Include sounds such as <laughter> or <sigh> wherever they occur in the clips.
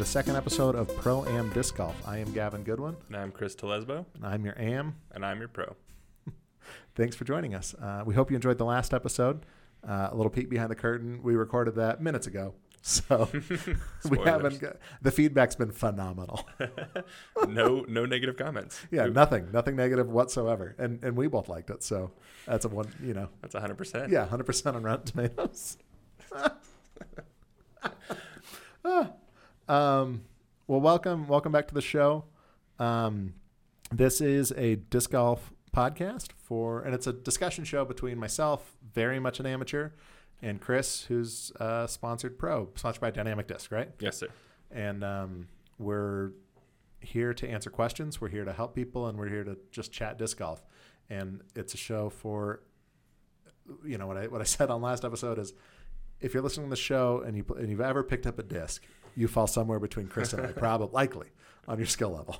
the second episode of Pro Am Disc Golf. I am Gavin Goodwin, And I'm Chris Telesbo, and I'm your Am. and I'm your pro. <laughs> Thanks for joining us. Uh, we hope you enjoyed the last episode. Uh, a little peek behind the curtain. We recorded that minutes ago, <laughs> so <laughs> we haven't. Got, the feedback's been phenomenal. no, no negative comments. Yeah, Oop, nothing, nothing negative whatsoever, and and we both liked it. So that's a one. You know, That's 100. percent yeah, hundred percent on Rotten Tomatoes. Ah. Um, well, welcome, welcome back to the show. Um, this is a disc golf podcast for, and it's a discussion show between myself, very much an amateur, and Chris, who's a sponsored pro, sponsored by Dynamic Disc, right? Yes, sir. And um, we're here to answer questions. We're here to help people, and we're here to just chat disc golf. And it's a show for, you know, what I what I <laughs> said on last episode is, if you're listening to the show and you and you've ever picked up a disc, you fall somewhere between Chris and I, <laughs> probably likely on your skill level.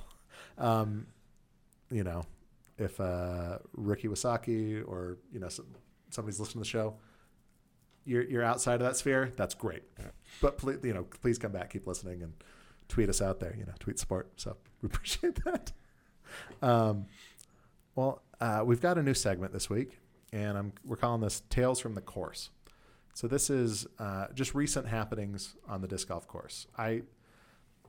Um, you know, if uh, Ricky Wysocki or you know some, somebody's listening to the show, you're you're outside of that sphere. That's great, but please, you know, please come back, keep listening, and tweet us out there. You know, tweet support. So we <laughs> appreciate that. Um, well, uh, we've got a new segment this week, and I'm we're calling this "Tales from the Course." So this is uh, just recent happenings on the disc golf course. I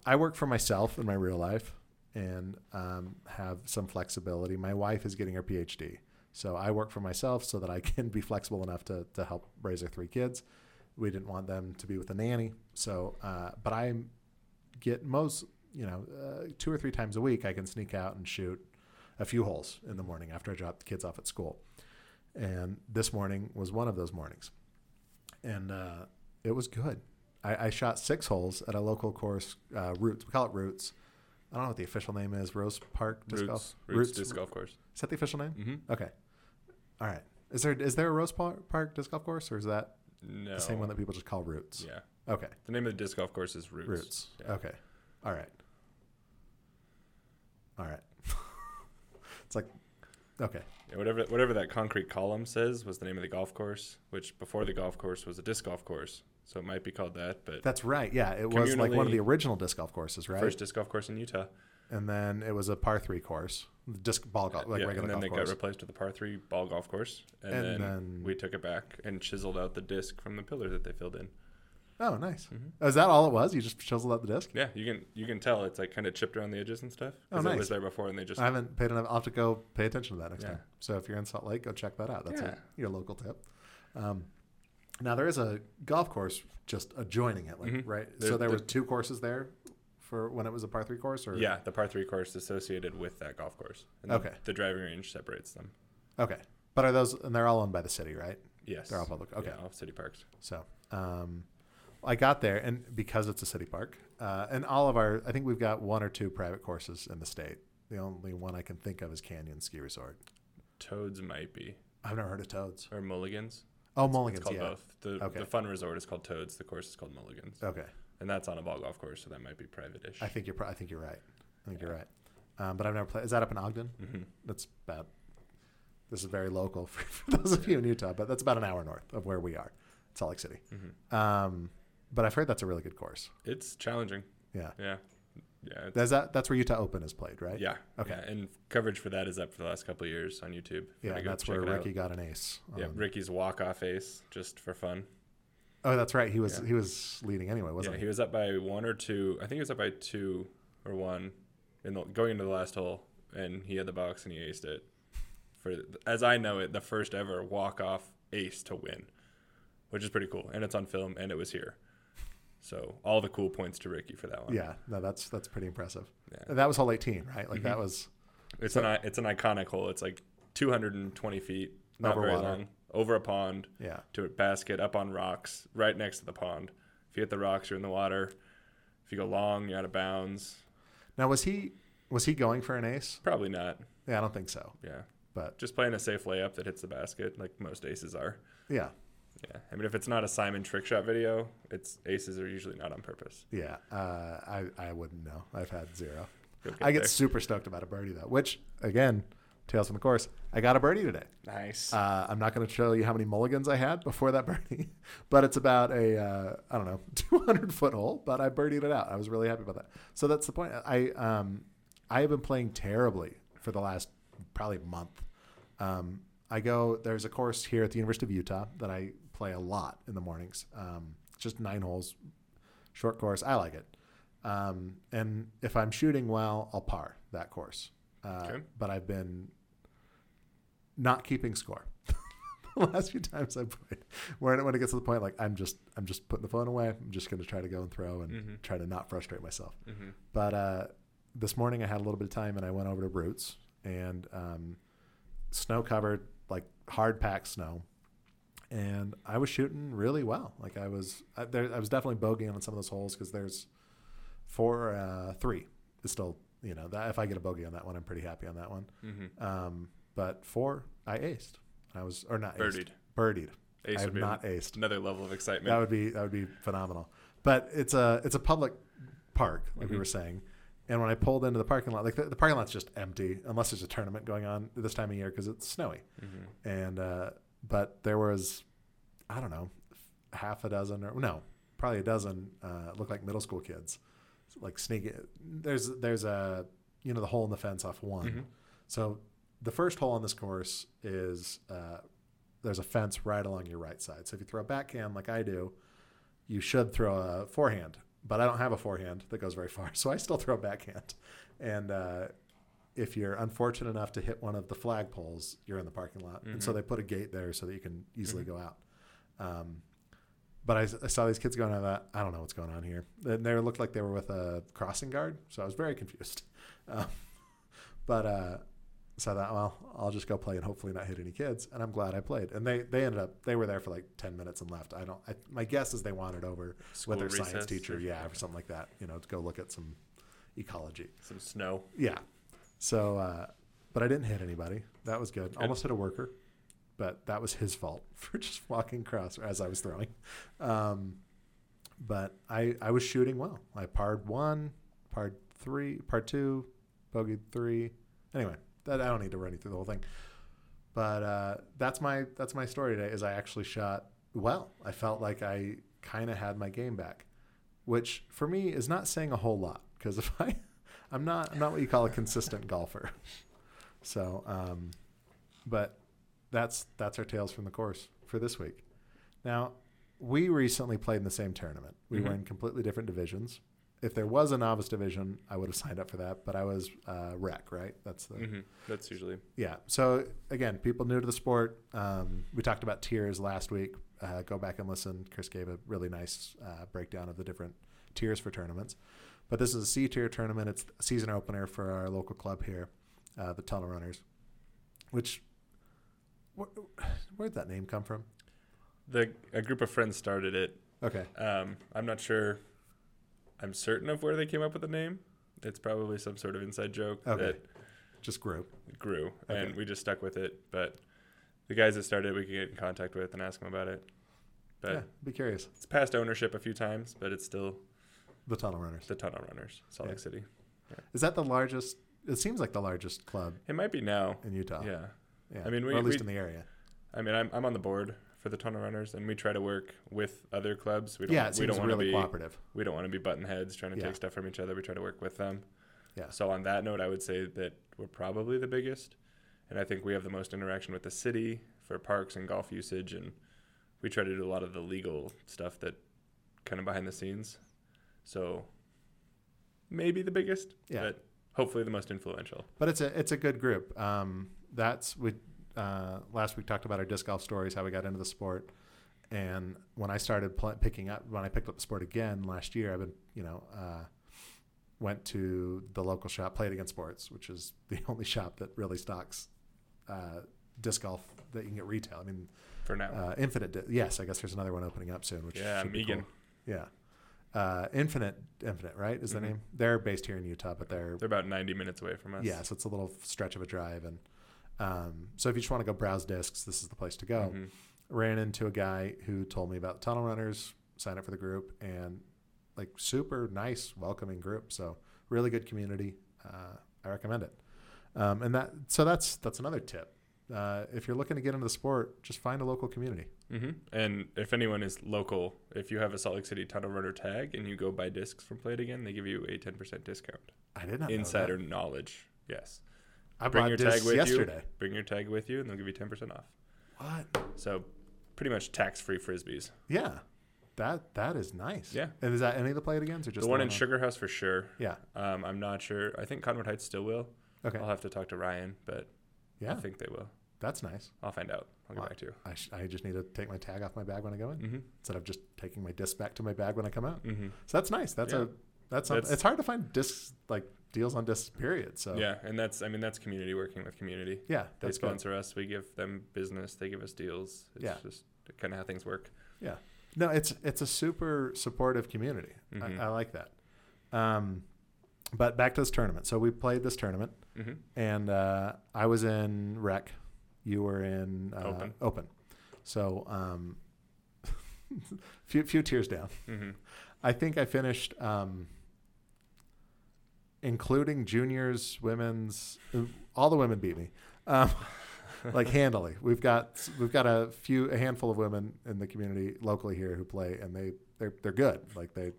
I work for myself in my real life and um, have some flexibility. My wife is getting her PhD, so I work for myself so that I <laughs> can be flexible enough to to help raise our three kids. We didn't want them to be with a nanny, so uh, but I get most you know uh, two or three times a week I can sneak out and shoot a few holes in the morning after I drop the kids off at school. And this morning was one of those mornings and uh, it was good. I, I shot six holes at a local course, uh, Roots. We call it Roots. I don't know what the official name is. Rose Park Disc Roots, Golf. Roots, disc golf course. Is that the official name? Mm-hmm. Okay. All right. Is there is there a Rose Par- Park Disc Golf Course, or is that No. the same one that people just call Roots? Yeah. Okay. The name of the disc golf course is Roots. Roots. Yeah. Okay. All right. All right. <laughs> it's like, okay. Yeah, whatever whatever that concrete column says was the name of the golf course, which before the golf course was a disc golf course. So it might be called that, but That's right. Yeah, it was like one of the original disc golf courses, right? first disc golf course in Utah. and then it was a par three course, disc ball golf, like yeah, regular and then golf they course. got replaced with a par three ball golf course, and, And then, then- we took it back and chiseled out the disc from the pillar that they filled in. Oh, nice. Mhm. Oh, is that all it was? You just chiseled out the disc? Yeah, you can you can tell it's like kind of chipped around the edges and stuff. Oh, nice. It was there before, and they just I haven't paid enough. I'll have to go pay attention to that next Yeah. time. So if you're in Salt Lake, go check that out. That's a, your local tip. Um, now there is a golf course just adjoining it, like Mhm. right. so there were two courses there for when it was a par three course, or Yeah, the par three course associated with that golf course. And the- Okay. The, driving range separates them. Okay, but are those and they're all owned by the city, right? Yes. They're all public. Okay. Yeah, all city parks. So um, I got there, and because it's a city park, uh, and all of our, I think we've got one or two private courses in the state. The only one I can think of is Canyon Ski Resort. Toads might be I've never heard of Toads. or Mulligans. Oh, Mulligans. It's called yeah. both. The Okay. the fun resort is called Toads. The course is called Mulligans, Okay, and that's on a ball golf course, so that might be private-ish. I think you're. pro- I think you're right. I think you're right. Um, but I've never played. Is that up in Ogden? hmm That's bad. This is very local <laughs> for, for those of you in Utah, but that's about an hour north of where we are, It's Salt Lake City. hmm Um, but I've heard that's a really good course. It's challenging. Yeah, Yeah. Yeah. That's that. That's where Utah Open is played, right? yeah. Okay. Yeah, And coverage for that is up for the last couple of years on YouTube. You Yeah, that's where it out. Ricky got an ace. Yeah, Ricky's walk-off ace, just for fun. Oh, that's right. He was Yeah. he was leading anyway, wasn't yeah, he? he was up by one or two. I think he was up by two or one in the going into the last hole, and he had the box and he aced it. For as I know it, the first ever walk off ace to win, which is pretty cool, and it's on film, and it was here. So all the cool points to Ricky for that one. Yeah, no, that's that's pretty impressive. yeah. And that was hole 18, right? Like that Mhm. was It's So- an it's an iconic hole. It's like 220 feet, not very water. long, over a pond yeah. to a basket up on rocks, right next to the pond. If you hit the rocks, you're in the water. If you go long, you're out of bounds. Now was he was he going for an ace? Probably not. Yeah, I don't think so. Yeah. But Just playing a safe layup that hits the basket, like most aces are. yeah, Yeah. I mean, if it's not a Simon trick shot video, it's aces are usually not on purpose. yeah. Uh, I I wouldn't know. I've had zero. Get I get there. super stoked about a birdie though, which again, Tales from the course. I got a birdie today. Nice. Uh, I'm not going to show you how many mulligans I had before that birdie, <laughs> but it's about a uh, I don't know <laughs> 200 foot hole, but I birdied it out. I was really happy about that. So that's the point. I um, I have been playing terribly for the last probably month. Um, I go there's a course here at the University of Utah that I play a lot in the mornings. Um, just nine holes, short course. I like it. Um, and if I'm shooting well, I'll par that course. Uh, Okay. But I've been not keeping score. <laughs> the last few times I played, when when it gets to the point like I'm just I'm just putting the phone away. I'm just going to try to go and throw and Mhm. try to not frustrate myself. mm-hmm. But uh, this morning I had a little bit of time and I went over to Roots and um, snow covered, like hard packed snow. And I was shooting really well. Like I was, I, there, I was definitely bogeying on some of those holes because there's four, uh, three is still, you know, that if I get a bogey on that one, I'm pretty happy on that one. Mm-hmm. Um, but four, I aced. I was, or not Birdied. aced, birdied. Ace I have not aced. another level of excitement. That would be that would be phenomenal. But it's a it's a public park, like we Mhm. were saying. And when I pulled into the parking lot, like the, the parking lot's just empty unless there's a tournament going on this time of year because it's snowy. mm-hmm. And uh, but there was, I don't know, half a dozen or no, probably a dozen uh, look like middle school kids, like sneaking. There's there's a you know the hole in the fence off one. Mhm. So the first hole on this course is uh, there's a fence right along your right side. So if you throw a backhand like I do, you should throw a forehand. But I don't have a forehand that goes very far, <laughs> so I still throw a backhand. And uh, if you're unfortunate enough to hit one of the flagpoles, you're in the parking lot. And so Mhm. they put a gate there so that you can easily Mhm. go out. Um, but I, I saw these kids going on that. I don't know what's going on here. And they looked like they were with a crossing guard, so I was very confused. <laughs> Um, but uh, so I thought, well, I'll just go play and hopefully not hit any kids. And I'm glad I played. And they, they ended up they were there for like ten minutes and left. I don't. I, my guess is they wandered over School with their science teacher, yeah, or something like that. You know, to go look at some ecology. Some snow. Yeah. So, uh, but I didn't hit anybody. That was good. Almost hit a worker, but that was his fault <laughs> for just walking across as I was throwing. Um, but I I was shooting well. I parred one, parred three, part two, bogeyed three. Anyway, that I don't need to run you through the whole thing. But uh, that's my that's my story today. Is I actually shot well. I felt like I kind of had my game back, which for me is not saying a whole lot because if <laughs> I I'm not I'm not what you call a consistent golfer. So, um, but that's that's our tales from the course for this week. Now, we recently played in the same tournament. We were Mhm. in completely different divisions. If there was a novice division, I would have signed up for that. But I was uh, rec, right? That's the Mm-hmm. That's usually yeah. So again, people new to the sport. Um, we talked about tiers last week. Uh, go back and listen. Chris gave a really nice uh, breakdown of the different tiers for tournaments. But this is a C tier tournament. It's a season opener for our local club here, uh, the Tunnel Runners. Which, wh- where'd that name come from? the a group of friends started it. Okay. Um, I'm not sure. I'm certain of where they came up with the name. It's probably some sort of inside joke Okay. that Just group. grew, Okay. and we just stuck with it. But the guys that started, it, we could get in contact with and ask them about it. But yeah. Be curious. it's passed ownership a few times, but it's still The Tunnel Runners. the Tunnel Runners, Salt Yeah. Lake City. Is that the largest? It seems like the largest club It might be now. in Utah. Yeah. Yeah. I mean, or at least we- in the area. I mean, I'm I'm on the board for the Tunnel Runners, and we try to work with other clubs. We don't Yeah, it we seems don't want to really be cooperative. we don't want to be button heads trying to Yeah. take stuff from each other. We try to work with them. Yeah. So on that note, I would say that we're probably the biggest, and I think we have the most interaction with the city for parks and golf usage, and we try to do a lot of the legal stuff that kind of behind the scenes. So maybe the biggest, Yeah. but hopefully the most influential. But it's a it's a good group. Um, that's we uh, last week talked about our disc golf stories, how we got into the sport, and when I started pl- picking up when I picked up the sport again last year, I've been you know uh, went to the local shop, Play It Again Sports, which is <laughs> the only shop that really stocks uh, disc golf that you can get retail. I mean, For now, uh, Infinite. Di- yes, I guess there's another one opening up soon. Which yeah, Megan. cool. Yeah. Uh, Infinite, Infinite, right? Is the Mhm. name? They're based here in Utah, but they're They're about 90 minutes away from us. yeah, so it's a little stretch of a drive, and um, so if you just want to go browse discs, this is the place to go. Mhm. Ran into a guy who told me about Tunnel Runners, signed up for the group, and like super nice, welcoming group. So really good community. Uh, I recommend it. Um, and that so that's that's another tip. Uh, if you're looking to get into the sport, just find a local community. hmm And if anyone is local, if you have a Salt Lake City Tunnel Runner tag and you go buy discs from Play It Again, they give you a 10% discount. I did not know Insider knowledge. Yes. I Bring your tag with yesterday. you. Bring your tag with you, and they'll give you 10% off. What? So pretty much tax-free frisbees. Yeah, that that is nice. Yeah. And is that any of the play it agains or just the one in on- Sugar House for sure. Yeah. Um, I'm not sure. I think Cottonwood Heights still will. Okay. I'll have to talk to Ryan, but Yeah, I think they will. that's nice. I'll find out. I'll get back to you. I, sh- I just need to take my tag off my bag when I go in Mm-hmm. instead of just taking my disc back to my bag when I come out. Mm-hmm. So that's nice. That's Yeah. a that's, something. That's- it's hard to find discs like deals on discs. Period. So Yeah, and that's I mean that's community working with community. yeah, They that's good. sponsor us. We give them business. They give us deals. It's Yeah. just kind of how things work. Yeah. No, it's it's a super supportive community. Mhm. I, I like that. Um, but back to this tournament. So we played this tournament, Mm-hmm. and uh, I was in rec. You were in uh, Open. Open. So um, <laughs> few few tiers down. Mm-hmm. I think I finished, um, including juniors, women's. All the women beat me, um, <laughs> like handily. We've got we've got a few a handful of women in the community locally here who play, and they they're they're good. Like they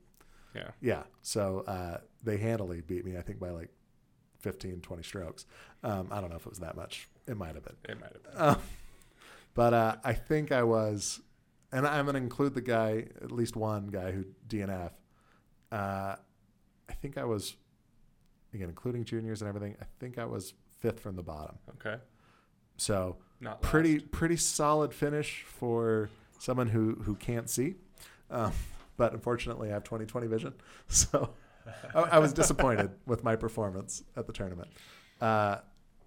Yeah. yeah. So uh, they handily beat me. I think by like 15, 20 strokes. Um, I don't know if it was that much. It might have been. It might have been. Um, but uh, I think I was, and I'm going to include the guy, at least one guy who DNF. Uh, I think I was, again, including juniors and everything. I think I was fifth from the bottom. Okay. So Not pretty pretty solid finish for someone who who can't see. Um, but unfortunately, I have 20/20 vision, <laughs> so I, I was disappointed <laughs> with my performance at the tournament. Uh,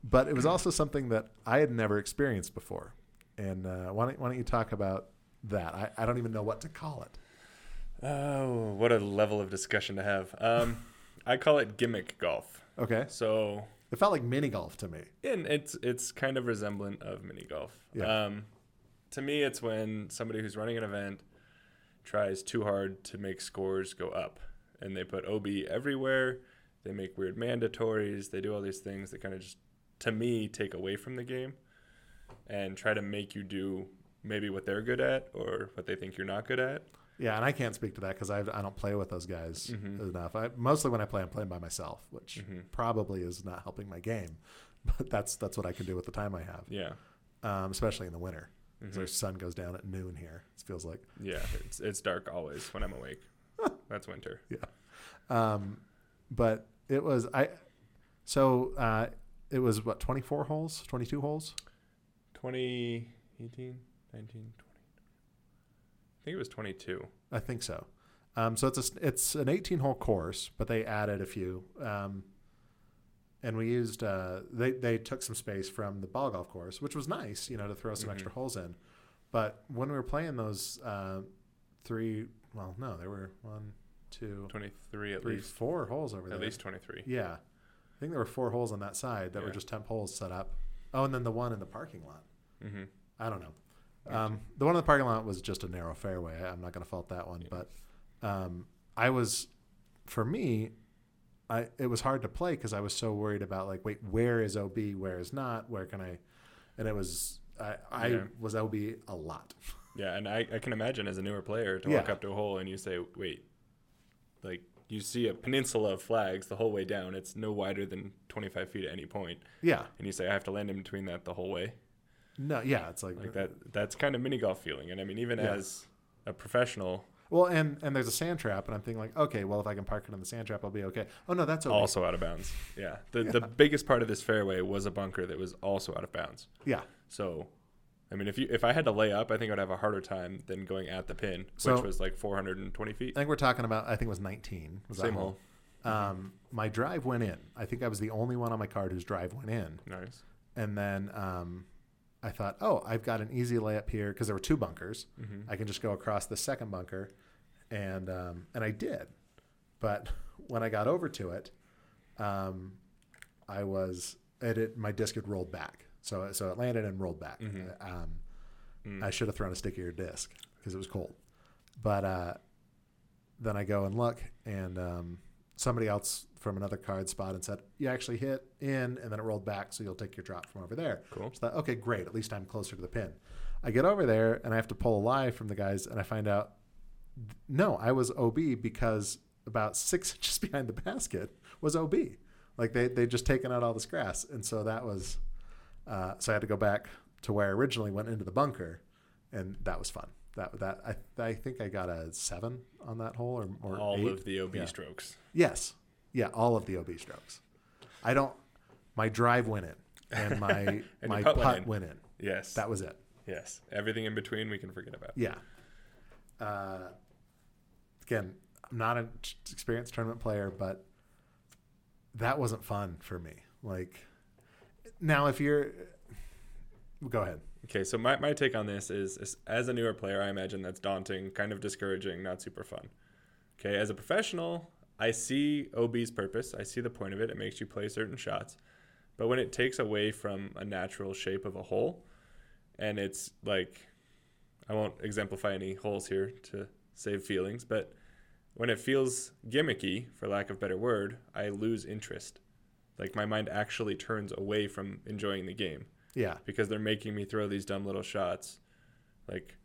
but it was also something that I had never experienced before. And uh, why don't why don't you talk about that? I, I don't even know what to call it. Oh, what a level of discussion to have. Um, <laughs> I call it gimmick golf. Okay, So, it felt like mini golf to me. and it's it's kind of resemblant of mini golf. Yeah. Um, to me, it's when somebody who's running an event tries too hard to make scores go up, and they put OB everywhere. They make weird mandatories. They do all these things that kind of just, to me, take away from the game, and try to make you do maybe what they're good at or what they think you're not good at. Yeah, and I can't speak to that because I I don't play with those guys Mhm. enough. I, mostly when I play, I'm playing by myself, which Mhm. probably is not helping my game. <laughs> But that's that's what I can do with the time I have, Yeah. um, especially in the winter. Mhm. Our sun goes down at noon here. It feels like. Yeah, it's it's dark always when I'm awake. <laughs> That's winter. Yeah. Um, but it was I. So uh, it was what 24 holes, 22 holes. 20, 18, 19, 20. I think it was 22. I think so. Um, so it's a, it's an 18 hole course, but they added a few. Um, and we used uh, they they took some space from the ball golf course, which was nice, you know, to throw some Mhm. extra holes in. But when we were playing those uh, three, well, no, there were one, two, 23 at three, least. four holes over there. At least 23. Yeah, I think there were four holes on that side that were just temp holes set up. Oh, and then the one in the parking lot. Mm-hmm. I don't know. Um, the one in the parking lot was just a narrow fairway. I'm not going to fault that one, Yeah. but um, I was, for me, I it was hard to play because I was so worried about like, wait, where is OB? Where is not? Where can I? And it was I, I Yeah. was OB a lot. <laughs> Yeah, and I, I can imagine as a newer player to walk up to a hole and you say, wait, like you see a peninsula of flags the whole way down. It's no wider than 25 feet at any point, Yeah, And you say, I have to land in between that the whole way. no, yeah, it's like, Like that. That's kind of mini golf feeling. And I mean, even Yeah. as a professional, Well, and and there's a sand trap, and I'm thinking like, okay, well, if I can park it in the sand trap, I'll be okay. Oh no, that's OB. also out of bounds. Yeah. The, the biggest part of this fairway was a bunker that was also out of bounds. yeah. So, I mean, if you if I had to lay up, I think I'd have a harder time than going at the pin, So- which was like 420 feet. I think we're talking about. I think it was 19. Was that Same hole. Um, my drive went in. I think I was the only one on my card whose drive went in. Nice. And then um, I thought, oh, I've got an easy layup here because there were two bunkers. Mm-hmm. I can just go across the second bunker, and um, and I did. But <laughs> when I got over to it, um, I was it, it. My disc had rolled back, so so it landed and rolled back. Mhm. Um, Mm. I should have thrown a stickier disc because it was cold. But uh, then I go and look, and um, somebody else from another card spot and said, "You actually hit in, and then it rolled back, so you'll take your drop from over there." Cool. So that, okay, great. At least I'm closer to the pin. I get over there and I have to pull a lie from the guys, and I find out, no, I was OB because about <laughs> six inches behind the basket was OB. Like they they just taken out all this grass, and so that was, uh, so I had to go back to where I originally went into the bunker, and that was fun. That that I I think I got a seven on that hole or, or All eight. of the OB Yeah. strokes. Yes. Yeah, all of the OB strokes. I don't. My drive went in, and <laughs> my And my putt, putt went went, in. in. Yes. That was it. yes. Everything in between we can forget about. Yeah. Uh, again, I'm not an experienced tournament player, but that wasn't fun for me. Like, now if you're, go ahead. Okay, so my, my take on this is, is as a newer player, I imagine that's daunting, kind of discouraging, not super fun. Okay, as a professional, I see OB's purpose. I see the point of it. It makes you play certain shots. But when it takes away from a natural shape of a hole, and it's like, I won't exemplify any holes here to save feelings, but when it feels gimmicky, for lack of a better word, I lose interest. Like my mind actually turns away from enjoying the game Yeah. because they're making me throw these dumb little shots. Like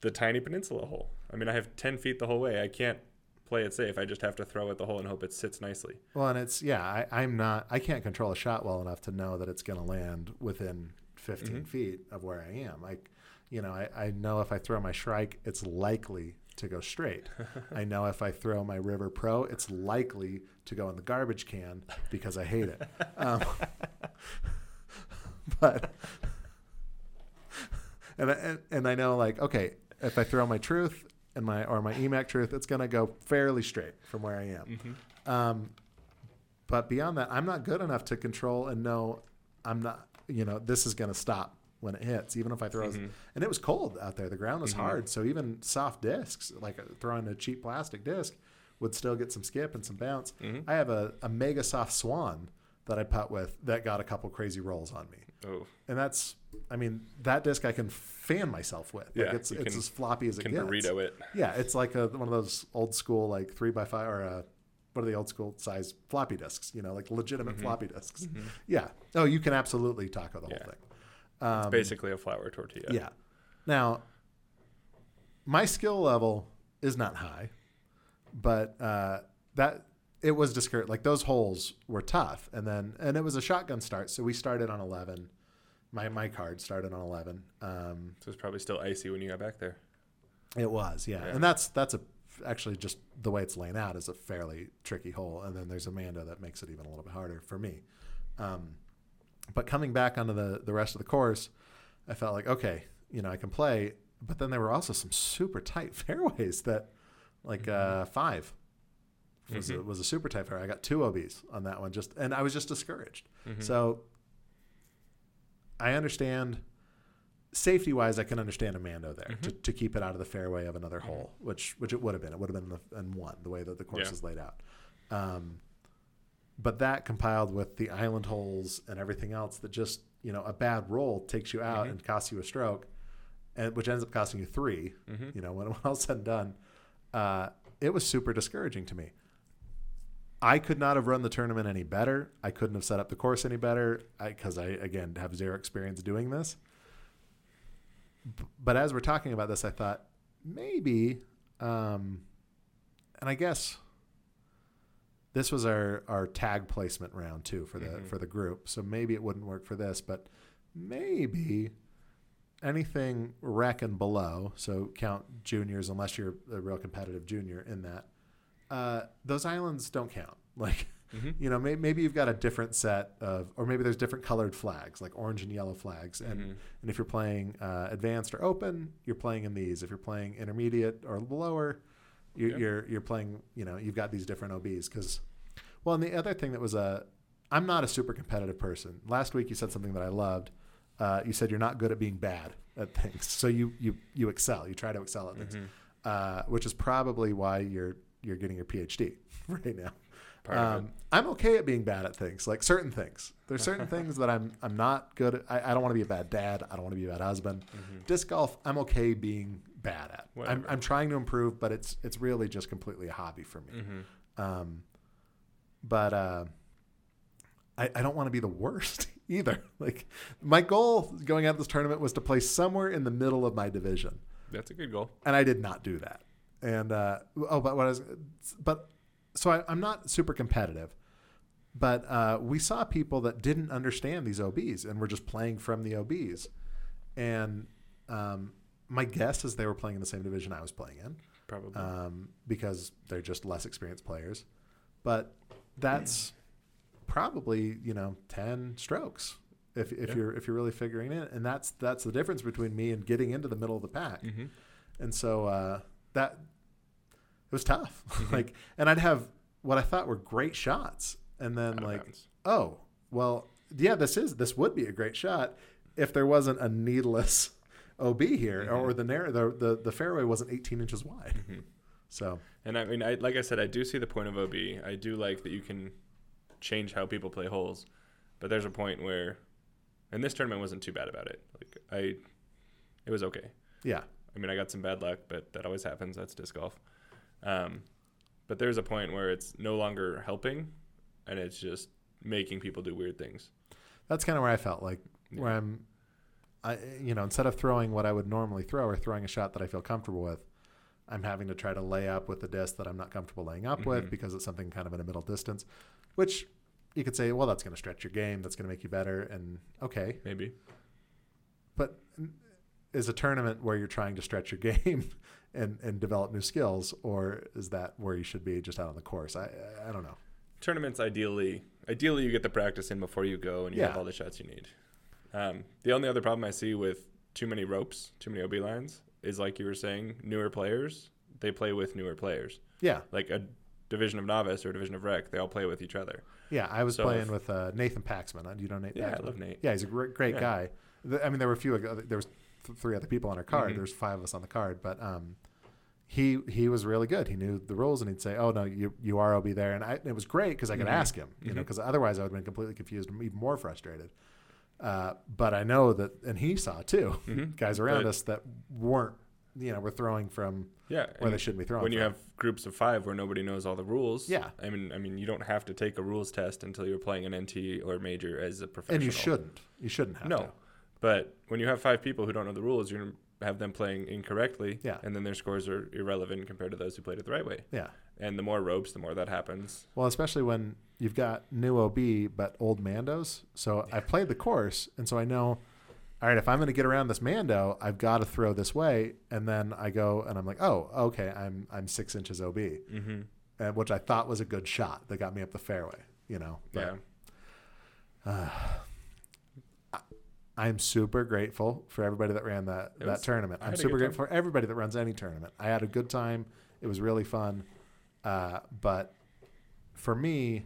the tiny peninsula hole. I mean, I have 10 feet the whole way. I can't play it safe. I just have to throw at the hole and hope it sits nicely. Well, and it's, yeah, I, I'm not, I can't control a shot well enough to know that it's going to land within 15 Mhm. feet of where I am. I, you know, I, I know if I throw my Shrike, it's likely to go straight. <laughs> I know if I throw my River Pro, it's likely to go in the garbage can because I hate it. <laughs> Um, <laughs> but and I, and, and I know like okay, if I throw my Truth and my or my EMAC Truth, it's gonna go fairly straight from where I am. Mm-hmm. Um, but beyond that, I'm not good enough to control and know I'm not. You know, this is gonna stop when it hits, even if I throw. Mhm. And it was cold out there. The ground was Mhm. hard, so even soft discs, like uh, throwing a cheap plastic disc, would still get some skip and some bounce. Mhm. I have a, a mega soft swan that I putt with that got a couple crazy rolls on me, Oh, and that's. I mean, that disc I can fan myself with. Like Yeah, it's it's can- as floppy as it can gets. burrito it. Yeah, it's like a, one of those old school like three by five or uh what are the old school size floppy disks? You know, like legitimate Mhm. floppy disks. Mhm. Yeah. Oh, you can absolutely taco the Yeah. whole thing. Um, It's basically a flour tortilla. yeah. Now, my skill level is not high, but uh, that it was discouraged. Like those holes were tough, and then and it was a shotgun start, so we started on eleven. My my card started on eleven. Um, So it's probably still icy when you got back there. it was, yeah. Yeah. And that's that's a actually just the way it's laying out is a fairly tricky hole. And then there's a Mando that makes it even a little bit harder for me. Um, but coming back onto the the rest of the course, I felt like okay, you know, I can play. But then there were also some super tight <laughs> fairways that, like uh, five, was a, Mhm. was a super tight fairway. I got two OBs on that one, just and I was just discouraged. Mhm. So I understand safety wise, I can understand a Mando there to, Mhm. to keep it out of the fairway of another hole, which which it would have been. It would have been in one the way that the course Yeah. is laid out. Um, but that compiled with the island holes and everything else that just you know a bad roll takes you out Mhm. and costs you a stroke, and which ends up costing you three. Mhm. You know when, <laughs> when all said and done, uh, it was super discouraging to me. I could not have run the tournament any better. I couldn't have set up the course any better because I, again, have zero experience doing this. B- But as we're talking about this, I thought maybe, um, and I guess this was our, our tag placement round too for the Mhm. for the group. So maybe it wouldn't work for this, but maybe anything rec and below. So count juniors unless you're a real competitive junior in that uh, those islands don't count. <laughs> Like, Mhm. you know, may, maybe you've got a different set of, or maybe there's different colored flags, like orange and yellow flags. And, Mhm. and if you're playing uh, advanced or open, you're playing in these. If you're playing intermediate or lower, you're, Yeah. you're, you're playing, you know, you've got these different OBs. Because, well, and the other thing that was a, I'm not a super competitive person. Last week you said something that I loved. Uh, you said you're not good at being bad at things. So you, you, you excel. You try to excel at things Mhm. uh, which is probably why you're you're getting your PhD <laughs> right now. Um, I'm okay at being bad at things, like certain things. There's certain <laughs> things that I'm I'm not good at. I, I don't want to be a bad dad. I don't want to be a bad husband. Mhm. Disc golf, I'm okay being bad at. I'm, I'm trying to improve, but it's it's really just completely a hobby for me. Mhm. Um, but uh, I, I don't want to be the worst <laughs> either. Like my goal going out of this tournament was to play somewhere in the middle of my division, That's a good goal. and I did not do that. And uh, oh, but what I was, but so I, I'm not super competitive. But uh, we saw people that didn't understand these OBs and were just playing from the OBs. And um, my guess is they were playing in the same division I was playing in Probably. um, because they're just less experienced players. But that's probably you know ten strokes if, if Yeah. you're if you're really figuring it, and that's that's the difference between me and getting into the middle of the pack. mm-hmm. And so uh, that it was tough. <laughs> Mhm. like, and I'd have what I thought were great shots, and then like, oh well, yeah, this is this would be a great shot if there wasn't a needless <laughs> OB here, Mhm. or the, narrow, the the the fairway wasn't 18 inches wide. hmm So And I mean, I, like I said, I do see the point of OB. I do like that you can change how people play holes, but there's a point where, and this tournament wasn't too bad about it. Like I, it was okay. yeah, I mean, I got some bad luck, but that always happens. That's disc golf. Um, but there's a point where it's no longer helping, and it's just making people do weird things. that's kind of where I felt like where I'm, I you know instead of throwing what I would normally throw or throwing a shot that I feel comfortable with, I'm having to try to lay up with a disc that I'm not comfortable laying up with Mhm. because it's something kind of in a middle distance, which you could say, well, that's going to stretch your game, that's going to make you better, and okay, Maybe. but is a tournament where you're trying to stretch your <laughs> game and and develop new skills, or is that where you should be just out on the course? I I don't know. tournaments ideally ideally you get the practice in before you go and you have all the shots you need um, the only other problem i see with too many ropes too many ob lines is like you were saying newer players they play with newer players Yeah, like a division of novice or a division of rec they all play with each other yeah. I was So playing if- with uh, Nathan Paxman. Uh, Do you know Nate? yeah Paxman? i love nate Yeah, he's a great, great Yeah. guy. The- I mean, there were a few. There was th- three other people on our card. Mhm. There's five of us on the card, but um, he he was really good. He knew the rules, and he'd say, "Oh no, you you are OB there," and I, it was great because I could Mhm. ask him. You know, Mhm. because otherwise I would have been completely confused and even more frustrated. Uh, but I know that, and he saw too. Mhm. Guys around us that weren't, you know, were throwing from yeah where they shouldn't be throwing. when you have groups of five where nobody knows all the rules Yeah. i mean i mean you don't have to take a rules test until you're playing an nt or major as a professional and you shouldn't. You shouldn't have No. to. But when you have five people who don't know the rules, you're going to have them playing incorrectly. Yeah. And then their scores are irrelevant compared to those who played it the right way. Yeah. And the more ropes, the more that happens. Well, especially when you've got new OB but old Mandos. So I've played the course, and so I know. All right, if I'm going to get around this Mando, I've got to throw this way, and then I go and I'm like, oh, okay, I'm I'm six inches OB, Mm-hmm. uh, which I thought was a good shot that got me up the fairway. You know, Yeah. I'm super grateful for everybody that ran that It that was- tournament. I'm super grateful for everybody that runs any tournament. I had a good time. It was really fun. Uh, but for me,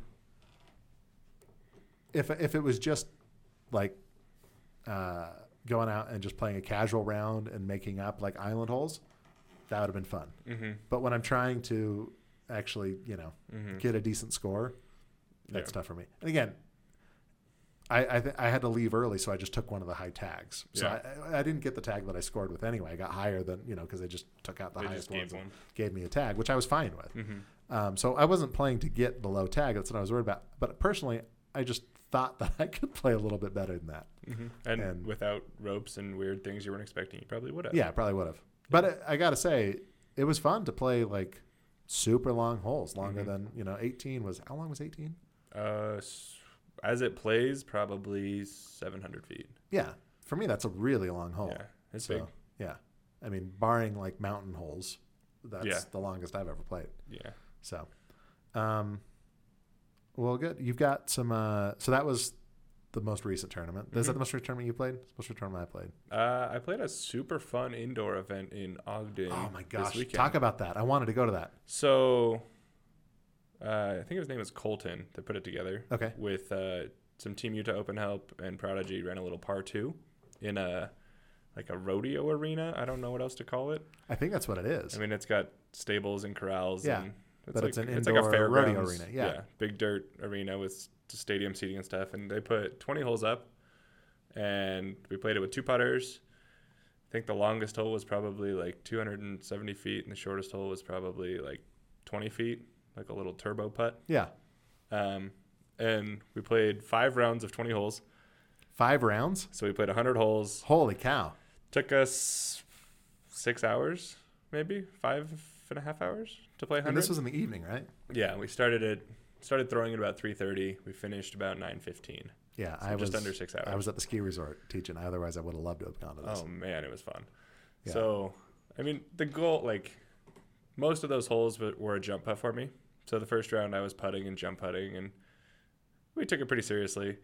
if if it was just like uh, going out and just playing a casual round and making up like island holes, that would have been fun. Mm-hmm. But when I'm trying to actually, you know, Mm-hmm. get a decent score, that's yeah. tough for me. And again, I I, th- I had to leave early, so I just took one of the high tags. So Yeah. I, I didn't get the tag that I scored with anyway. I got higher than you know because they just took out the They highest ones one. gave me a tag, which I was fine with. Mm-hmm. Um, so I wasn't playing to get the low tag. That's what I was worried about. But personally, I just thought <laughs> that I could play a little bit better than that. Mm-hmm. And, And- without ropes and weird things you weren't expecting, you probably would have. Yeah, probably would have. But I, I got to say, it was fun to play like super long holes, longer Mhm. than you know. 18 was how long was 18? Uh, as it plays, probably 700 feet. Yeah, for me that's a really long hole. Yeah. It's So, big. Yeah, I mean, barring like mountain holes, that's Yeah. the longest I've ever played. Yeah. So, um, well, good. You've got some. Uh, so that was the most recent tournament. Is that Mhm. the most recent tournament you played? Most recent tournament I played. Uh, I played a super fun indoor event in Ogden. oh my gosh! Talk about that. I wanted to go to that. So, uh, I think his name is Colton that put it together Okay. with uh, some Team Utah Open Help and Prodigy ran a little par two in a like a rodeo arena. I don't know what else to call it. I think that's what it is. I mean, it's got stables and corrals. Yeah, and it's but like, it's an it's like a indoor rodeo arena, yeah. big dirt arena with stadium seating and stuff. And they put 20 holes up, and we played it with two putters. I think the longest hole was probably like 270 feet, and the shortest hole was probably like 20 feet. Like a little turbo putt. Yeah. Um, and we played five rounds of 20 holes. Five rounds. So we played 100 holes. Holy cow! Took us six hours, maybe five and a half hours to play 100. And this was in the evening, right? yeah, we started it. Started throwing at about 3:30. We finished about 9:15. Yeah, So I was just under six hours. I was at the ski resort teaching. Otherwise, I would have loved to have gone to this. Oh man, it was fun. Yeah. So, I mean, the goal, like, most of those holes were a jump putt for me. So the first round I was putting and jump putting, and we took it pretty seriously.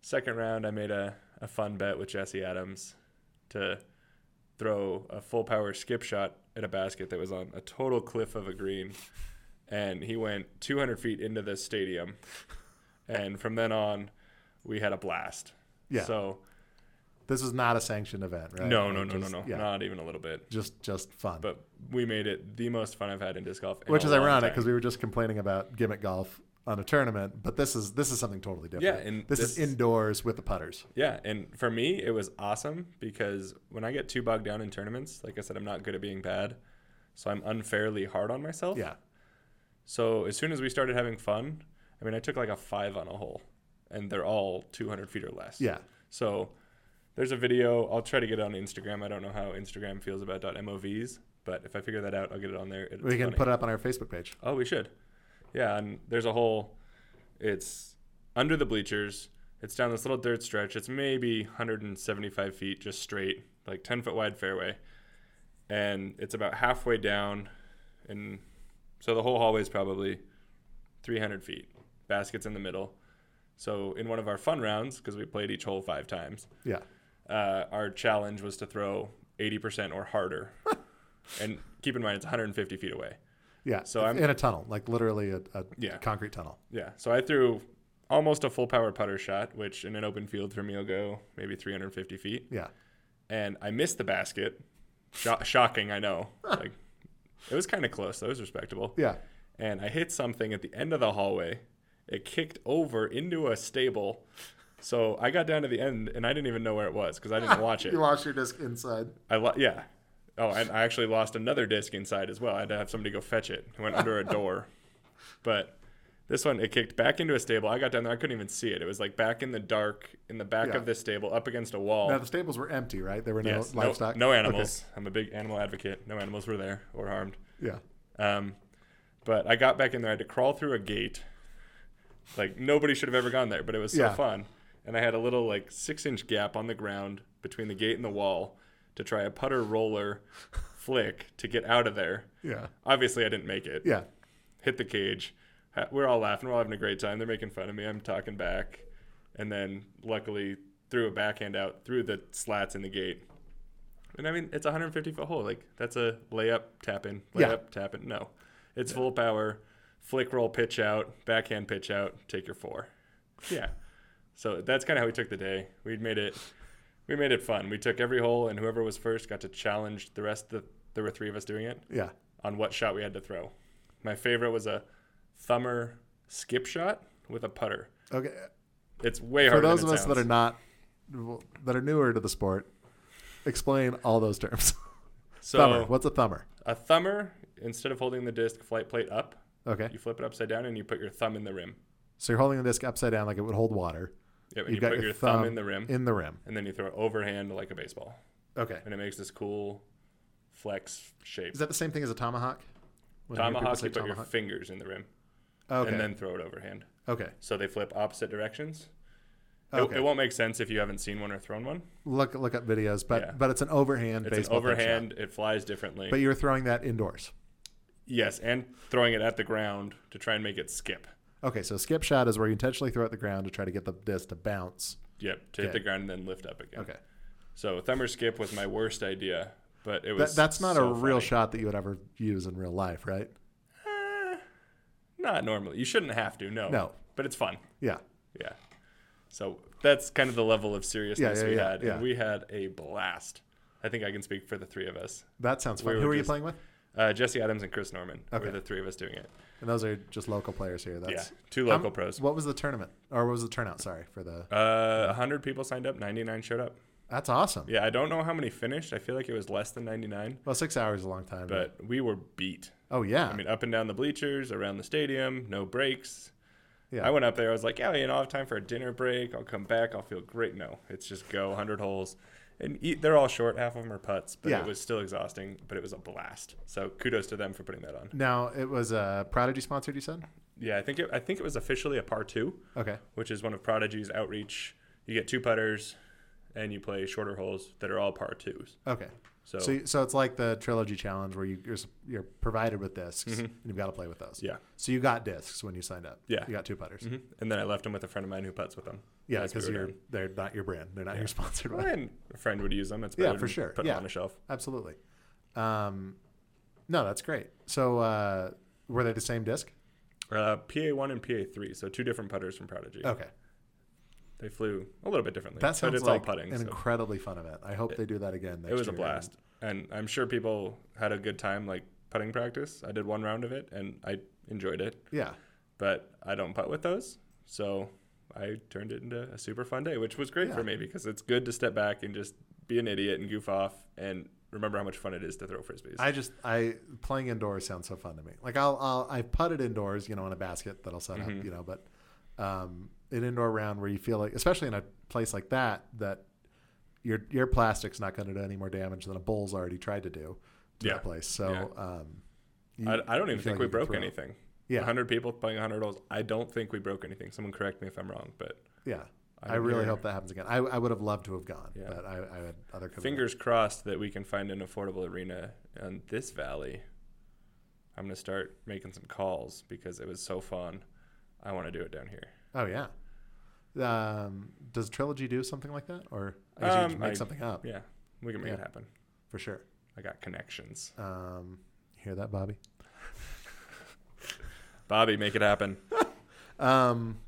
Second round, I made a, a fun bet with Jesse Adams to throw a full power skip shot at a basket that was on a total cliff of a green, and he went 200 feet into the stadium, and from then on, we had a blast. Yeah. So This was not a sanctioned event, right? no, no, no, no, no, Yeah. not even a little bit. Just just fun. But we made it the most fun I've had in disc golf. in Which is ironic because we were just complaining about gimmick golf on a tournament, but this is this is something totally different. Yeah, and this, is indoors with the putters. yeah, and for me it was awesome because when I get too bogged down in tournaments, like I said, I'm not good at being bad, so I'm unfairly hard on myself. Yeah, So as soon as we started having fun, I mean, I took like a five on a hole, and they're all 200 feet or less. yeah, So there's a video. I'll try to get it on Instagram. I don't know how Instagram feels about .movs, but if I figure that out, I'll get it on there. It's we can funny. put it up on our Facebook page. Oh, we should. Yeah, and there's a hole. It's under the bleachers. It's down this little dirt stretch. It's maybe 175 feet, just straight, like 10 foot wide fairway, and it's about halfway down, and so the whole hallway is probably 300 feet. Baskets in the middle. So in one of our fun rounds, because we played each hole five times, Yeah, uh, our challenge was to throw 80% or harder. <laughs> and keep in mind, it's 150 feet away. yeah. So I'm- in a tunnel, like literally a, a Yeah. concrete tunnel. Yeah. So I threw almost a full power putter shot, which in an open field for me will go maybe 350 feet. Yeah, And I missed the basket. Sho- shocking, I know. <laughs> Like it was kind of close. That was respectable. yeah. And I hit something at the end of the hallway. It kicked over into a stable. So I got down to the end and I didn't even know where it was because I didn't <laughs> watch it. You lost your disc inside. I lo- yeah. Oh, and I actually lost another disc inside as well. I had to have somebody go fetch it. It went under a door. <laughs> But this one, it kicked back into a stable. I got down there. I couldn't even see it. It was like back in the dark in the back Yeah. of this stable, up against a wall. Now the stables were empty, right? There were no yes, livestock. no Okay. animals. I'm a big animal advocate. No animals were there or harmed. Yeah, Um, but I got back in there. I had to crawl through a gate. Like nobody should have ever gone there, but it was so Yeah. fun. And I had a little like six inch gap on the ground between the gate and the wall to try a putter roller flick to get out of there. yeah, Obviously, I didn't make it. yeah. Hit the cage. We're all laughing. We're all having a great time. They're making fun of me. I'm talking back. And then luckily threw a backhand out through the slats in the gate. And I mean, it's a 150 foot hole. Like, that's a layup, tap in, layup, Yeah. tap in. No. It's full power, flick roll, pitch out, backhand pitch out, take your four. Yeah. So that's kind of how we took the day. We'd made it. We made it fun. We took every hole, and whoever was first got to challenge the rest. Of the, there were three of us doing it Yeah. on what shot we had to throw. My favorite was a thumber skip shot with a putter. Okay. It's way For those of us that are not that are newer to the sport, explain all those terms. <laughs> so thumber. What's a thumber? a thumber instead of holding the disc flight plate up, Okay. you flip it upside down and you put your thumb in the rim. So you're holding the disc upside down like it would hold water Yep, and You've you got put your thumb in the rim, in the rim. and then you throw it overhand like a baseball, Okay. and it makes this cool flex shape. Is that the same thing as a tomahawk? When I hear people Tomahawk, you put your fingers in the rim, Okay. and then throw it overhand. okay. So they flip opposite directions. It, Okay. it won't make sense if you haven't seen one or thrown one. Look look up videos, but Yeah. but it's an overhand It's an overhand. It flies differently. But you're throwing that indoors. Yes, and throwing it at the ground to try and make it skip. Okay, so skip shot is where you intentionally throw at the ground to try to get the disc to bounce. Yep, to hit Okay. the ground and then lift up again. Okay. So thumber skip was my worst idea, but it That, was that's not so a real funny. shot that you would ever use in real life, right? Eh, not normally. You shouldn't have to. No. No. But it's fun. Yeah. Yeah. So that's kind of the level of seriousness Yeah, yeah, we yeah, had, yeah. and we had a blast. I think I can speak for the three of us. That sounds fun. We Who were are you just- playing with? Uh, Jesse Adams and Chris Norman Okay. were the three of us doing it. And those are just local players here. That's yeah, two How- local pros. What was the tournament? Or what was the turnout? Sorry for the. Uh, 100 people signed up, 99 showed up. That's awesome. Yeah, I don't know how many finished. I feel like it was less than 99, Well, six hours is a long time. but we were beat. Oh yeah. I mean, up and down the bleachers, around the stadium, no breaks. yeah. I went up there. I was like, yeah, you know, I have time for a dinner break. I'll come back. I'll feel great. No, it's just go 100 holes. And they're all short. Half of them are putts, but Yeah. it was still exhausting. But it was a blast. So kudos to them for putting that on. now it was uh, Prodigy sponsored. You said. Yeah, I think it, I think it was officially a par two, Okay. which is one of Prodigy's outreach. You get two putters, and you play shorter holes that are all par twos. Okay. So, So, so it's like the trilogy challenge where you, you're you're provided with discs Mhm. and you've got to play with those. yeah, So you got discs when you signed up. Yeah. You got two putters. hmm and then I left them with a friend of mine who putts with them. Yeah, we because you're they're not your brand. They're not Yeah. your <laughs> sponsored Well, one. a friend would use them. It's Yeah, for sure. Put Yeah. them on a shelf. Absolutely. Um, no, that's great. So uh, were they the same disc? Uh, PA one and PA three, so two different putters from Prodigy. Okay. They flew a little bit differently. That but sounds it's like all putting. an so incredibly fun event. I hope they do that again. Next it was a blast, and I'm sure people had a good time like putting practice. I did one round of it, and I enjoyed it. Yeah. But I don't putt with those, so I turned it into a super fun day, which was great Yeah. for me because it's good to step back and just be an idiot and goof off and remember how much fun it is to throw frisbees. I just I playing indoors sounds so fun to me. Like I'll I'll I've putted indoors, you know, in a basket that I'll set Mhm. up, you know, but um, an indoor round where you feel like, especially in a place like that, that your your plastic's not going to do any more damage than a bull's already tried to do to Yeah. that place. So Yeah. um, you- I, I don't even think like we broke anything. Yeah, 100 people playing 100 holes. I don't think we broke anything. Someone correct me if I'm wrong, but yeah. I, I'm really here. hope that happens again. I, I would have loved to have gone, Yeah. but I, I had other commitments. Fingers crossed that we can find an affordable arena in this valley. I'm going to start making some calls because it was so fun. I want to do it down here. Oh yeah. Um, does Trilogy do something like that, or I guess you Um, just make I- something up Yeah, we can make Yeah. it happen. for sure? I got connections. Um, hear that, Bobby? Bobby, make it happen. <laughs> Um,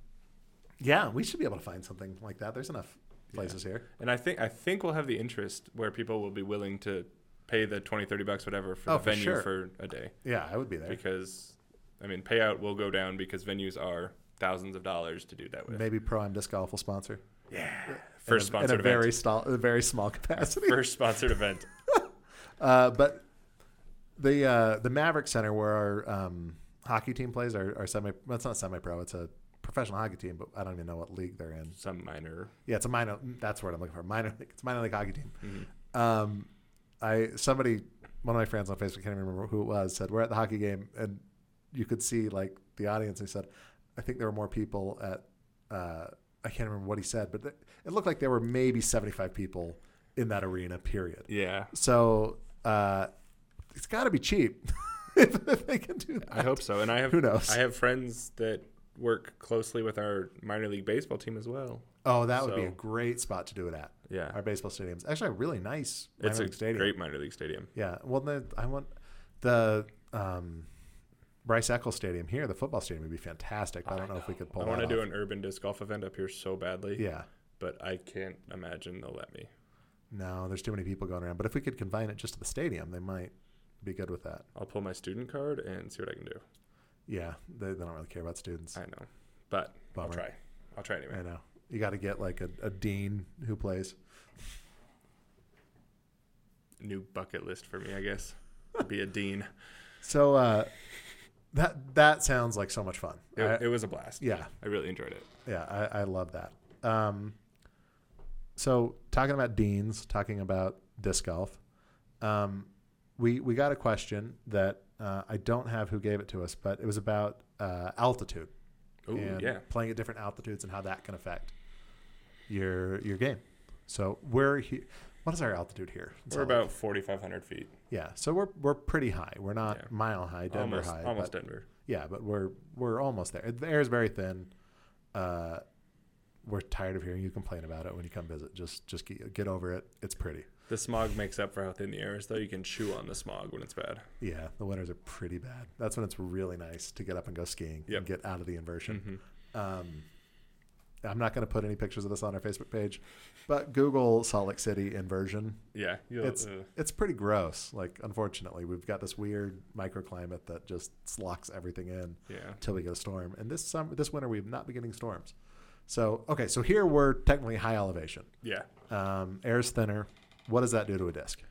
yeah, we should be able to find something like that. There's enough Yeah. places here. And I think I think we'll have the interest where people will be willing to pay the 20, 30 bucks, whatever, for Oh, the for venue sure. for a day. Yeah, I would be there. Because, I mean, payout will go down because venues are thousands of dollars to do that with. Maybe Pro Am Disc Golf will sponsor. Yeah. First in a, sponsored in a very event. small, very small capacity. <laughs> First sponsored event. <laughs> Uh, but the uh, the Maverik Center where our um, hockey team plays, our, our semi, well, it's not semi-pro, it's a professional hockey team, but I don't even know what league they're in. Some minor. Yeah, it's a minor. That's what I'm looking for. Minor. league. It's a minor league hockey team. mhm. Um, I somebody, one of my friends on Facebook, can't even remember who it was, said we're at the hockey game, and you could see like the audience. He said, I think there were more people at. Uh, I can't remember what he said, but th- it looked like there were maybe 75 people in that arena. Period. Yeah. So uh, it's got to be cheap <laughs> if, if they can do that. I hope so. And I have Who knows? I have friends that work closely with our minor league baseball team as well. Oh, that would be a great spot to do it at. Yeah. Our baseball stadium's actually a really nice minor It's a league stadium. great minor league stadium. Yeah. Well, the, I want the um, Rice-Eccles Stadium here. The football stadium would be fantastic. I don't know, if we could pull. I want to do off. an urban disc golf event up here so badly, Yeah. but I can't imagine they'll let me. No, there's too many people going around. But if we could confine it just to the stadium, they might be good with that. I'll pull my student card and see what I can do. Yeah. They, they don't really care about students. I know, but I'll try. I'll try anyway. I know. You got to get like a, a dean who plays. New bucket list for me, I guess. Be a dean. So uh, that that sounds like so much fun. It, I- it was a blast. yeah. I really enjoyed it. Yeah, I, I love that. Um, so talking about deans, talking about disc golf, um, we we got a question that uh, I don't have who gave it to us, but it was about uh, altitude Oh and yeah. playing at different altitudes and how that can affect your your game. So we're he- what is our altitude here? in We're about 4,500 feet. Yeah. So we're we're pretty high. We're not Yeah. mile high, Denver almost high, almost but- Denver. yeah, but we're we're almost there. The air is very thin. Uh, we're tired of hearing you complain about it when you come visit. Just just get, get over it. It's pretty. The smog makes up for how thin the air is, though. You can chew on the smog when it's bad. Yeah, the winters are pretty bad. That's when it's really nice to get up and go skiing Yep. and get out of the inversion. Mhm. Um, I'm not going to put any pictures of this on our Facebook page, but Google Salt Lake City inversion. Yeah. It's- uh, It's pretty gross. Like, unfortunately, we've got this weird microclimate that just locks everything in. yeah. until we get a storm. And this summer, this winter, we've not been getting storms. So okay, so here we're technically high elevation. Yeah. Um, is thinner. What does that do to a disc?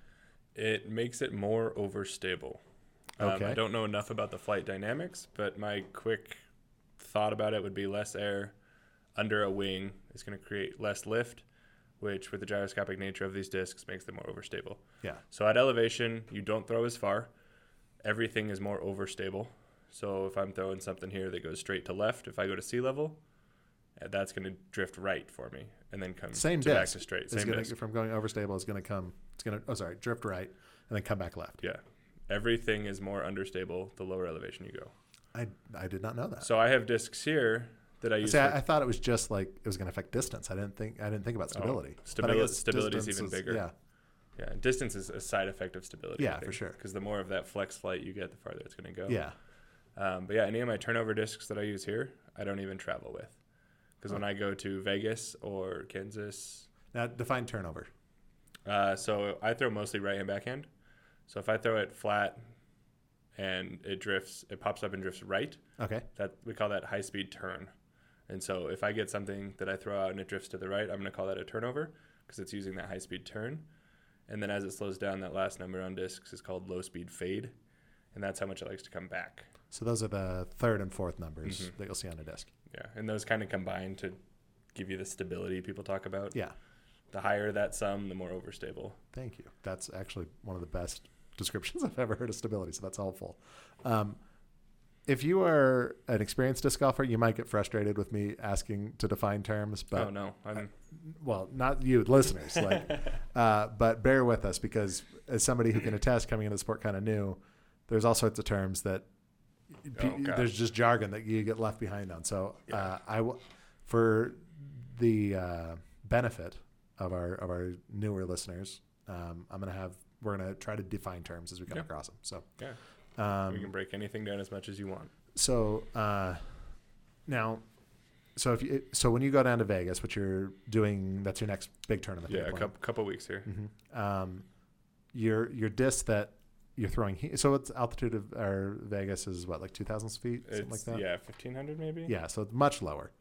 It makes it more overstable. Um, Okay. I don't know enough about the flight dynamics, but my quick thought about it would be less air under a wing is going to create less lift, which with the gyroscopic nature of these discs makes them more overstable. Yeah. So at elevation, you don't throw as far. Everything is more overstable. So if I'm throwing something here that goes straight to left, if I go to sea level, uh, that's going to drift right for me and then come Same to back disc to straight. It's Same gonna, disc. from going overstable is going to come. It's going to. Oh, sorry, drift right and then come back left. Yeah. Everything is more understable the lower elevation you go. I I did not know that. So I have discs here that I use. See, for- I, I thought it was just like it was going to affect distance. I didn't think I didn't think about stability. But I stabili- stability is even bigger. Yeah, Yeah, and distance is a side effect of stability. Yeah, for sure. Because the more of that flex flight you get, the farther it's going to go. yeah. Um, but yeah, any of my turnover discs that I use here, I don't even travel with. Because when I go to Vegas or Kansas, Now define turnover. uh, so I throw mostly right hand backhand. So if I throw it flat and it drifts, it pops up and drifts right. Okay. That we call that high speed turn. And so if I get something that I throw out and it drifts to the right, I'm going to call that a turnover because it's using that high speed turn. And then as it slows down, that last number on discs is called low speed fade, and that's how much it likes to come back. So those are the third and fourth numbers Mhm. that you'll see on a disc. Yeah, and those kind of combine to give you the stability people talk about. Yeah. The higher that sum, the more overstable. Thank you. That's actually one of the best descriptions <laughs> I've ever heard of stability. So that's helpful. Um, if you are an experienced disc golfer, you might get frustrated with me asking to define terms, but oh no, I'm well, not you, listeners. Like, <laughs> uh, but bear with us because as somebody who can attest, coming into the sport kind of new, there's all sorts of terms that Oh, there's just jargon that you get left behind on. So Yeah. uh, I w- for the uh, benefit of our of our newer listeners, um, I'm gonna have we're gonna try to define terms as we come Yeah. across them. So Yeah. Um, we can break anything down as much as you want. so uh, now, so if you so when you go down to Vegas, what you're doing, that's your next big tournament. Yeah, a couple, couple weeks here. Mhm. Um, your your disc that you're throwing. He- so it's altitude of our Vegas is what like two thousand feet, something like that. yeah, fifteen hundred maybe. Yeah, so it's much lower.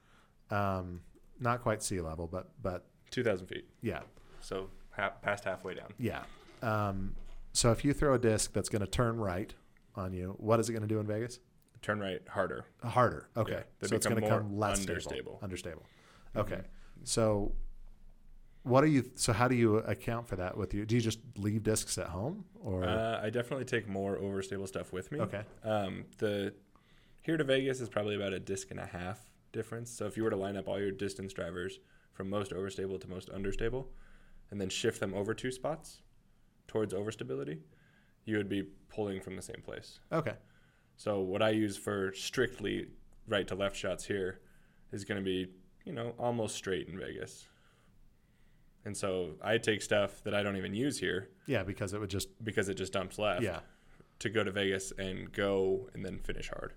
Um, not quite sea level, but but two thousand feet. yeah, So half, past halfway down. yeah. Um, so if you throw a disc that's going to turn right on you, what is it going to do in Vegas? Turn right harder. Harder. Okay, Yeah, so it's going to come less understable. stable. Understable. Okay. Mhm. So, what are you? So, how do you account for that with you? Do you just leave discs at home, or Uh, I definitely take more overstable stuff with me. okay? Um, the here to Vegas is probably about a disc and a half difference. So if you were to line up all your distance drivers from most overstable to most understable, and then shift them over two spots towards overstability, you would be pulling from the same place. Okay. So what I use for strictly right to left shots here is going to be, you know, almost straight in Vegas. And so I take stuff that I don't even use here Yeah, because it would just because it just dumps left yeah. to go to Vegas and go and then finish hard.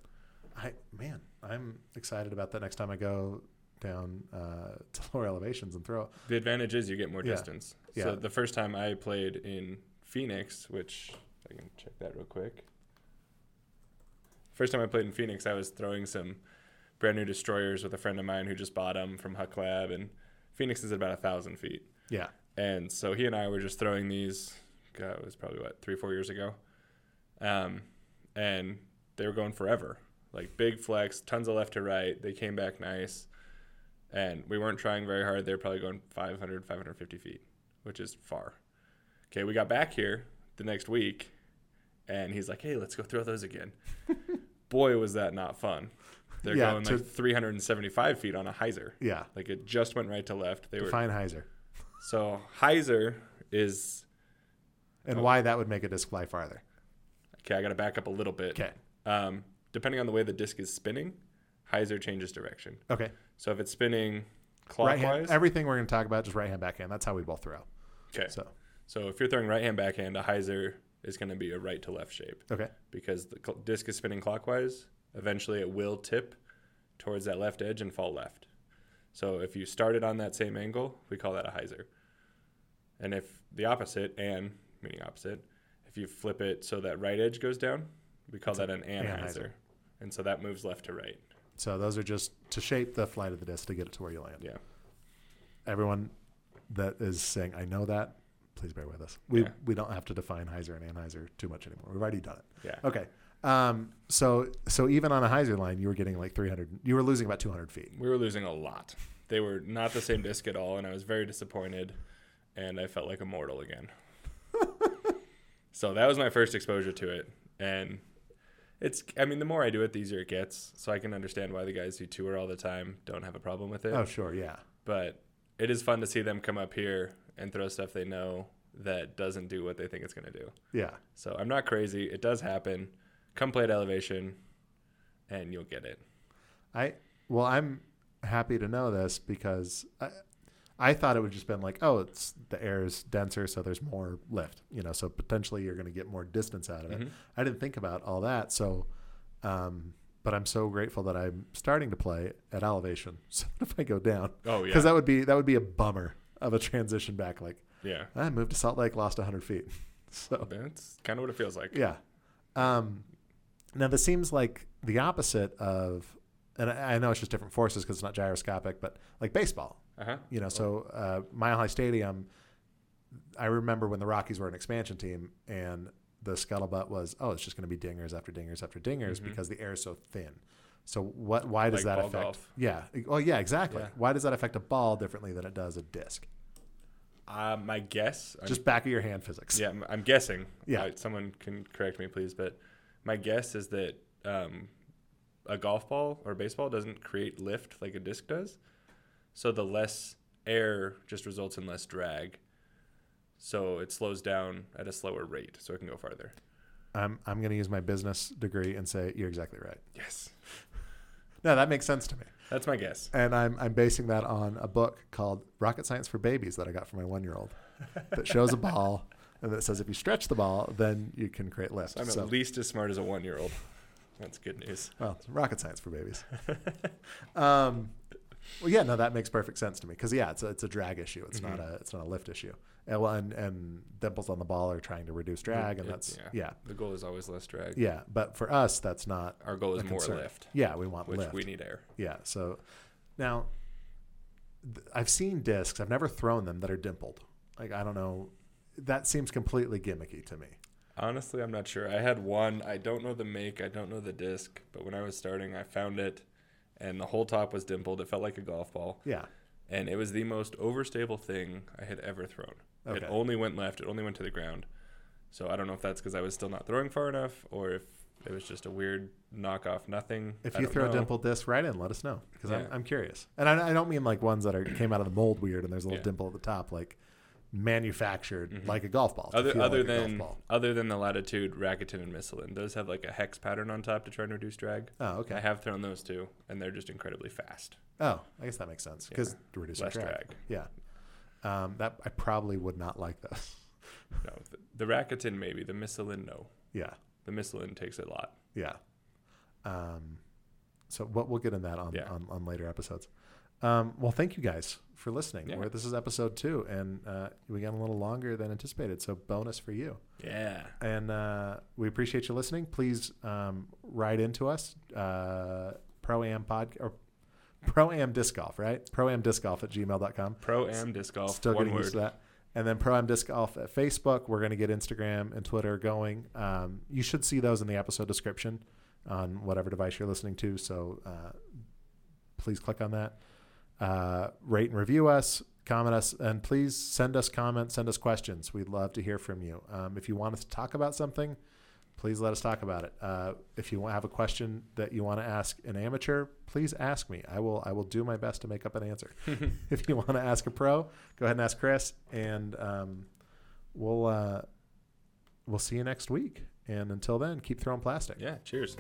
I man, I'm excited about that next time I go down uh, <laughs> to lower elevations and throw. The advantage is you get more Yeah. distance. Yeah. So the first time I played in Phoenix, which I can check that real quick. First time I played in Phoenix, I was throwing some brand new destroyers with a friend of mine who just bought them from Huck Lab, and Phoenix is at about a thousand feet. Yeah. And so he and I were just throwing these. God, it was probably what three, four years ago. Um, and they were going forever, like big flex, tons of left to right. They came back nice, and we weren't trying very hard. They were probably going 500, 550 feet, which is far. Okay, we got back here the next week, and he's like, "Hey, let's go throw those again." <laughs> Boy, was that not fun. They're Yeah, going to- like 375 feet on a hyzer. Yeah. Like it just went right to left. They were Define hyzer so hyzer is and Oh. why that would make a disc fly farther. okay. I got to back up a little bit. Okay. Um, depending on the way the disc is spinning, hyzer changes direction. Okay. So if it's spinning Right clockwise, hand. Everything we're going to talk about just right hand backhand. That's how we both throw. okay. So So if you're throwing right hand backhand, a hyzer is going to be a right to left shape okay. because the cl- disc is spinning clockwise. Eventually, it will tip towards that left edge and fall left. So if you started on that same angle, we call that a hyzer. And if the opposite, and meaning opposite, if you flip it so that right edge goes down, we call that an an anhyzer. And so that moves left to right. So those are just to shape the flight of the disc to get it to where you land. Yeah. Everyone that is saying I know that, please bear with us. We Yeah. we don't have to define hyzer and anhyzer too much anymore. We've already done it. Yeah. Okay. Um, so so even on a hyzer line, you were getting like 300. You were losing about 200 feet. We were losing a lot. They were not the same disc at all, and I was very disappointed. And I felt like a mortal again. <laughs> so that was my first exposure to it, and it's. I mean, the more I do it, the easier it gets. So I can understand why the guys who tour all the time don't have a problem with it. Oh sure, yeah. But it is fun to see them come up here and throw stuff they know that doesn't do what they think it's going to do. Yeah. So I'm not crazy. It does happen. Come play at elevation, and you'll get it. I well, I'm happy to know this because I, I thought it would just been like, oh, it's the air is denser, so there's more lift, you know, so potentially you're going to get more distance out of it. Mhm. I didn't think about all that, so, um, but I'm so grateful that I'm starting to play at elevation. <laughs> So if I go down, Oh yeah. because that would be that would be a bummer of a transition back. Like yeah. I moved to Salt Lake, lost 100 feet, <laughs> so That's kind of what it feels like. yeah. Um, now this seems like the opposite of, and I I know it's just different forces because it's not gyroscopic, but like baseball, Uh huh. you know. So uh, Mile High Stadium, I remember when the Rockies were an expansion team, and the scuttlebutt was, oh, it's just going to be dingers after dingers after dingers Mhm. because the air is so thin. So what? Why does Like that affect? golf. Yeah. Oh yeah, exactly. Yeah. Why does that affect a ball differently than it does a disc? Uh, my guess. I'm, Just back of your hand physics. yeah. I'm, I'm guessing. Yeah. Uh, someone can correct me, please. But my guess is that um, a golf ball or baseball doesn't create lift like a disc does. So the less air just results in less drag. So it slows down at a slower rate, so it can go farther. I'm I'm going to use my business degree and say you're exactly right. Yes. No, that makes sense to me. That's my guess. and I'm I'm basing that on a book called Rocket Science for Babies that I got for my one year old <laughs> that shows a ball and that says if you stretch the ball, then you can create lift. I'm So, at least as smart as a one year old. That's good news. well, it's rocket science for babies. <laughs> um, well, yeah, no, that makes perfect sense to me because yeah, it's a, it's a drag issue. It's not Mhm. a it's not a lift issue. And well, and, and dimples on the ball are trying to reduce drag, and It- that's yeah. yeah, The goal is always less drag. yeah. But for us, that's not. Our goal is more concern. lift, Yeah, we want which lift. we need air. Yeah. So now th- I've seen discs. I've never thrown them that are dimpled. Like I don't know. That seems completely gimmicky to me. Honestly, I'm not sure. I had one. I don't know the make. I don't know the disc. But when I was starting, I found it, and the whole top was dimpled. It felt like a golf ball, Yeah. and it was the most overstable thing I had ever thrown. Okay. It only went left. It only went to the ground. So I don't know if that's because I was still not throwing far enough, or if it was just a weird knockoff nothing. If I you throw know. a dimpled disc, right in. Let us know because I'm, I'm curious. And I, I don't mean like ones that are came out of the mold weird and there's a little Yeah. dimple at the top, like manufactured Mhm. like a golf ball. Other other like than ball. other than the latitude, Raketen, and Missilen, those have like a hex pattern on top to try and reduce drag. Oh, okay. I have thrown those too, and they're just incredibly fast. oh, I guess that makes sense because Yeah. reducing Less drag. drag. Yeah. Um, that I probably would not like those. <laughs> No, the, the Raketen maybe. The Missilen, no. Yeah. The Missilen takes a lot. Yeah. Um, so what we'll get in that on, Yeah. on, on later episodes. Um, well, thank you guys for listening. Yeah. This is episode two, and uh, we got a little longer than anticipated. So bonus for you. Yeah. And uh, we appreciate you listening. Please um, write into us, uh, Pro Am Pod or Pro Am Disc Golf, right? Pro Am Disc Golf at gmail.com. Pro Am disc golf. Still getting word. used to that. And then Pro Am Disc Golf at Facebook. We're going to get Instagram and Twitter going. Um, you should see those in the episode description on whatever device you're listening to. So uh, please click on that. Uh, rate and review us, comment us, and please send us comments, send us questions. We'd love to hear from you. Um, if you want us to talk about something, please let us talk about it. Uh, if you have a question that you want to ask an amateur, please ask me. I will I will do my best to make up an answer. <laughs> if you want to ask a pro, go ahead and ask Chris, and um, we'll uh, we'll see you next week. And until then, keep throwing plastic. Yeah. Cheers.